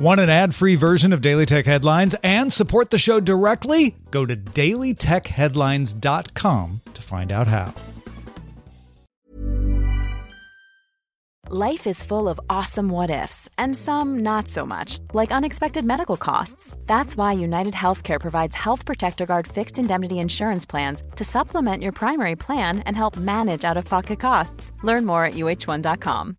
Want an ad free version of Daily Tech Headlines and support the show directly? Go to dailytechheadlines.com to find out how. Life is full of awesome what ifs, and some not so much, like unexpected medical costs. That's why United Healthcare provides Health Protector Guard fixed indemnity insurance plans to supplement your primary plan and help manage out of pocket costs. Learn more at uh1.com.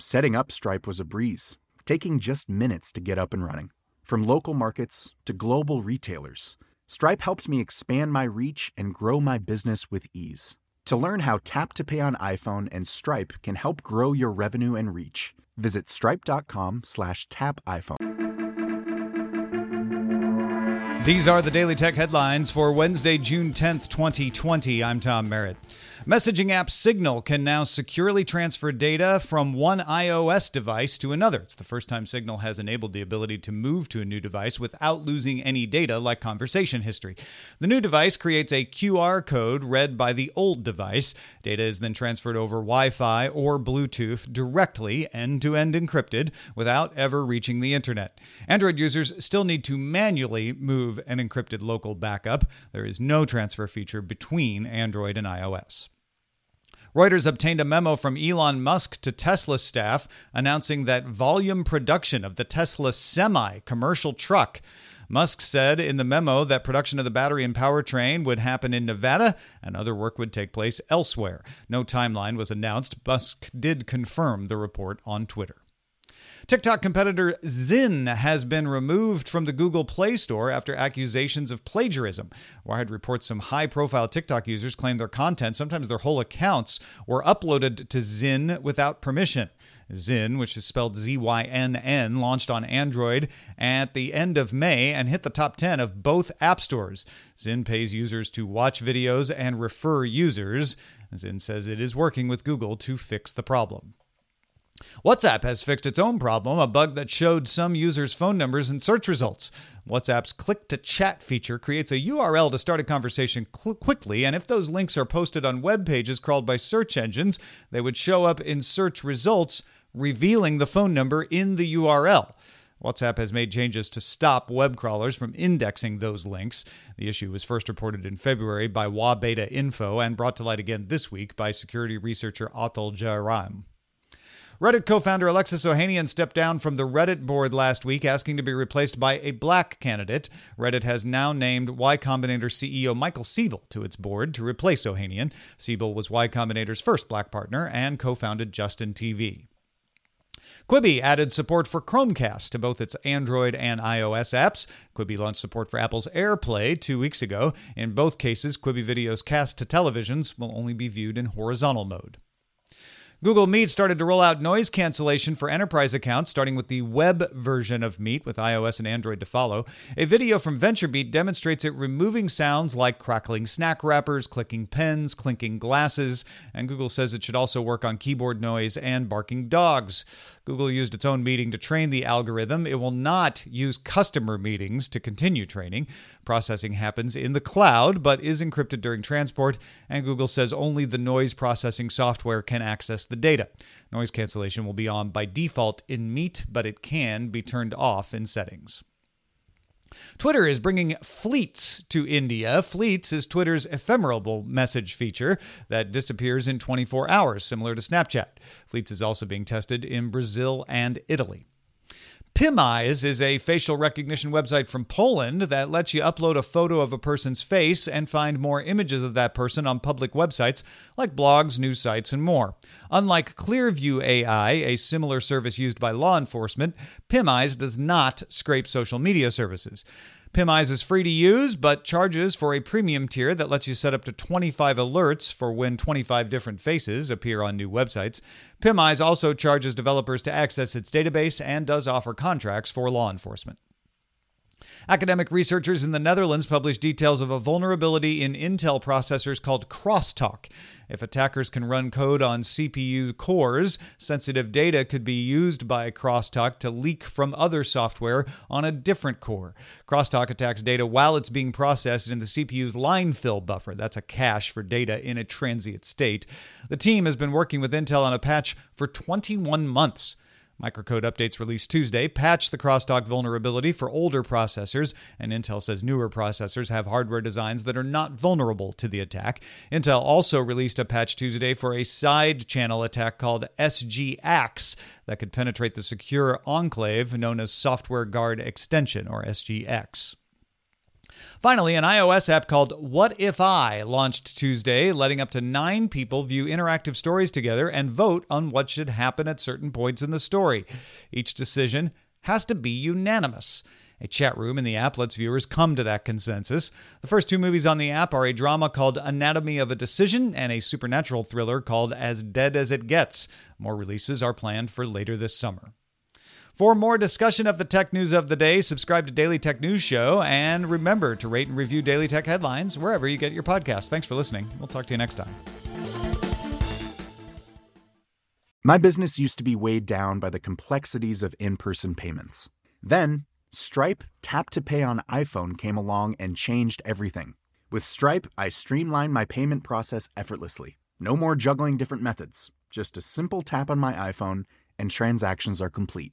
Setting up Stripe was a breeze, taking just minutes to get up and running. From local markets to global retailers, Stripe helped me expand my reach and grow my business with ease. To learn how Tap to Pay on iPhone and Stripe can help grow your revenue and reach, visit stripe.com slash tap iPhone. These are the Daily Tech headlines for Wednesday, June 10th, 2020. I'm Tom Merritt. Messaging app Signal can now securely transfer data from one iOS device to another. It's the first time Signal has enabled the ability to move to a new device without losing any data like conversation history. The new device creates a QR code read by the old device. Data is then transferred over Wi Fi or Bluetooth directly, end to end encrypted, without ever reaching the internet. Android users still need to manually move an encrypted local backup. There is no transfer feature between Android and iOS. Reuters obtained a memo from Elon Musk to Tesla staff announcing that volume production of the Tesla Semi commercial truck. Musk said in the memo that production of the battery and powertrain would happen in Nevada and other work would take place elsewhere. No timeline was announced. Musk did confirm the report on Twitter. TikTok competitor Zynn has been removed from the Google Play Store after accusations of plagiarism. Wired reports some high profile TikTok users claim their content, sometimes their whole accounts, were uploaded to Zynn without permission. Zynn, which is spelled Z Y N N, launched on Android at the end of May and hit the top 10 of both app stores. Zynn pays users to watch videos and refer users. Zynn says it is working with Google to fix the problem. WhatsApp has fixed its own problem, a bug that showed some users' phone numbers in search results. WhatsApp's click to chat feature creates a URL to start a conversation cl- quickly, and if those links are posted on web pages crawled by search engines, they would show up in search results, revealing the phone number in the URL. WhatsApp has made changes to stop web crawlers from indexing those links. The issue was first reported in February by WABetaInfo and brought to light again this week by security researcher Athul Jayaram. Reddit co founder Alexis Ohanian stepped down from the Reddit board last week, asking to be replaced by a black candidate. Reddit has now named Y Combinator CEO Michael Siebel to its board to replace Ohanian. Siebel was Y Combinator's first black partner and co founded Justin TV. Quibi added support for Chromecast to both its Android and iOS apps. Quibi launched support for Apple's AirPlay two weeks ago. In both cases, Quibi Video's cast to televisions will only be viewed in horizontal mode. Google Meet started to roll out noise cancellation for enterprise accounts, starting with the web version of Meet with iOS and Android to follow. A video from VentureBeat demonstrates it removing sounds like crackling snack wrappers, clicking pens, clinking glasses, and Google says it should also work on keyboard noise and barking dogs. Google used its own meeting to train the algorithm. It will not use customer meetings to continue training. Processing happens in the cloud, but is encrypted during transport, and Google says only the noise processing software can access the data. Noise cancellation will be on by default in Meet, but it can be turned off in settings. Twitter is bringing Fleets to India. Fleets is Twitter's ephemeral message feature that disappears in 24 hours, similar to Snapchat. Fleets is also being tested in Brazil and Italy. PimEyes is a facial recognition website from Poland that lets you upload a photo of a person's face and find more images of that person on public websites like blogs, news sites, and more. Unlike Clearview AI, a similar service used by law enforcement, PimEyes does not scrape social media services. PimEyes is free to use, but charges for a premium tier that lets you set up to 25 alerts for when 25 different faces appear on new websites. PimEyes also charges developers to access its database and does offer contracts for law enforcement. Academic researchers in the Netherlands published details of a vulnerability in Intel processors called crosstalk. If attackers can run code on CPU cores, sensitive data could be used by crosstalk to leak from other software on a different core. Crosstalk attacks data while it's being processed in the CPU's line fill buffer. That's a cache for data in a transient state. The team has been working with Intel on a patch for 21 months. Microcode updates released Tuesday patch the crosstalk vulnerability for older processors, and Intel says newer processors have hardware designs that are not vulnerable to the attack. Intel also released a patch Tuesday for a side channel attack called SGAxe that could penetrate the secure enclave known as Software Guard Extension, or SGX. Finally, an iOS app called Whatifi launched Tuesday, letting up to nine people view interactive stories together and vote on what should happen at certain points in the story. Each decision has to be unanimous. A chat room in the app lets viewers come to that consensus. The first two movies on the app are a drama called Anatomy of a Decision and a supernatural thriller called As Dead as It Gets. More releases are planned for later this summer. For more discussion of the tech news of the day, subscribe to Daily Tech News Show and remember to rate and review Daily Tech headlines wherever you get your podcasts. Thanks for listening. We'll talk to you next time. My business used to be weighed down by the complexities of in person payments. Then, Stripe Tap to Pay on iPhone came along and changed everything. With Stripe, I streamlined my payment process effortlessly. No more juggling different methods, just a simple tap on my iPhone, and transactions are complete.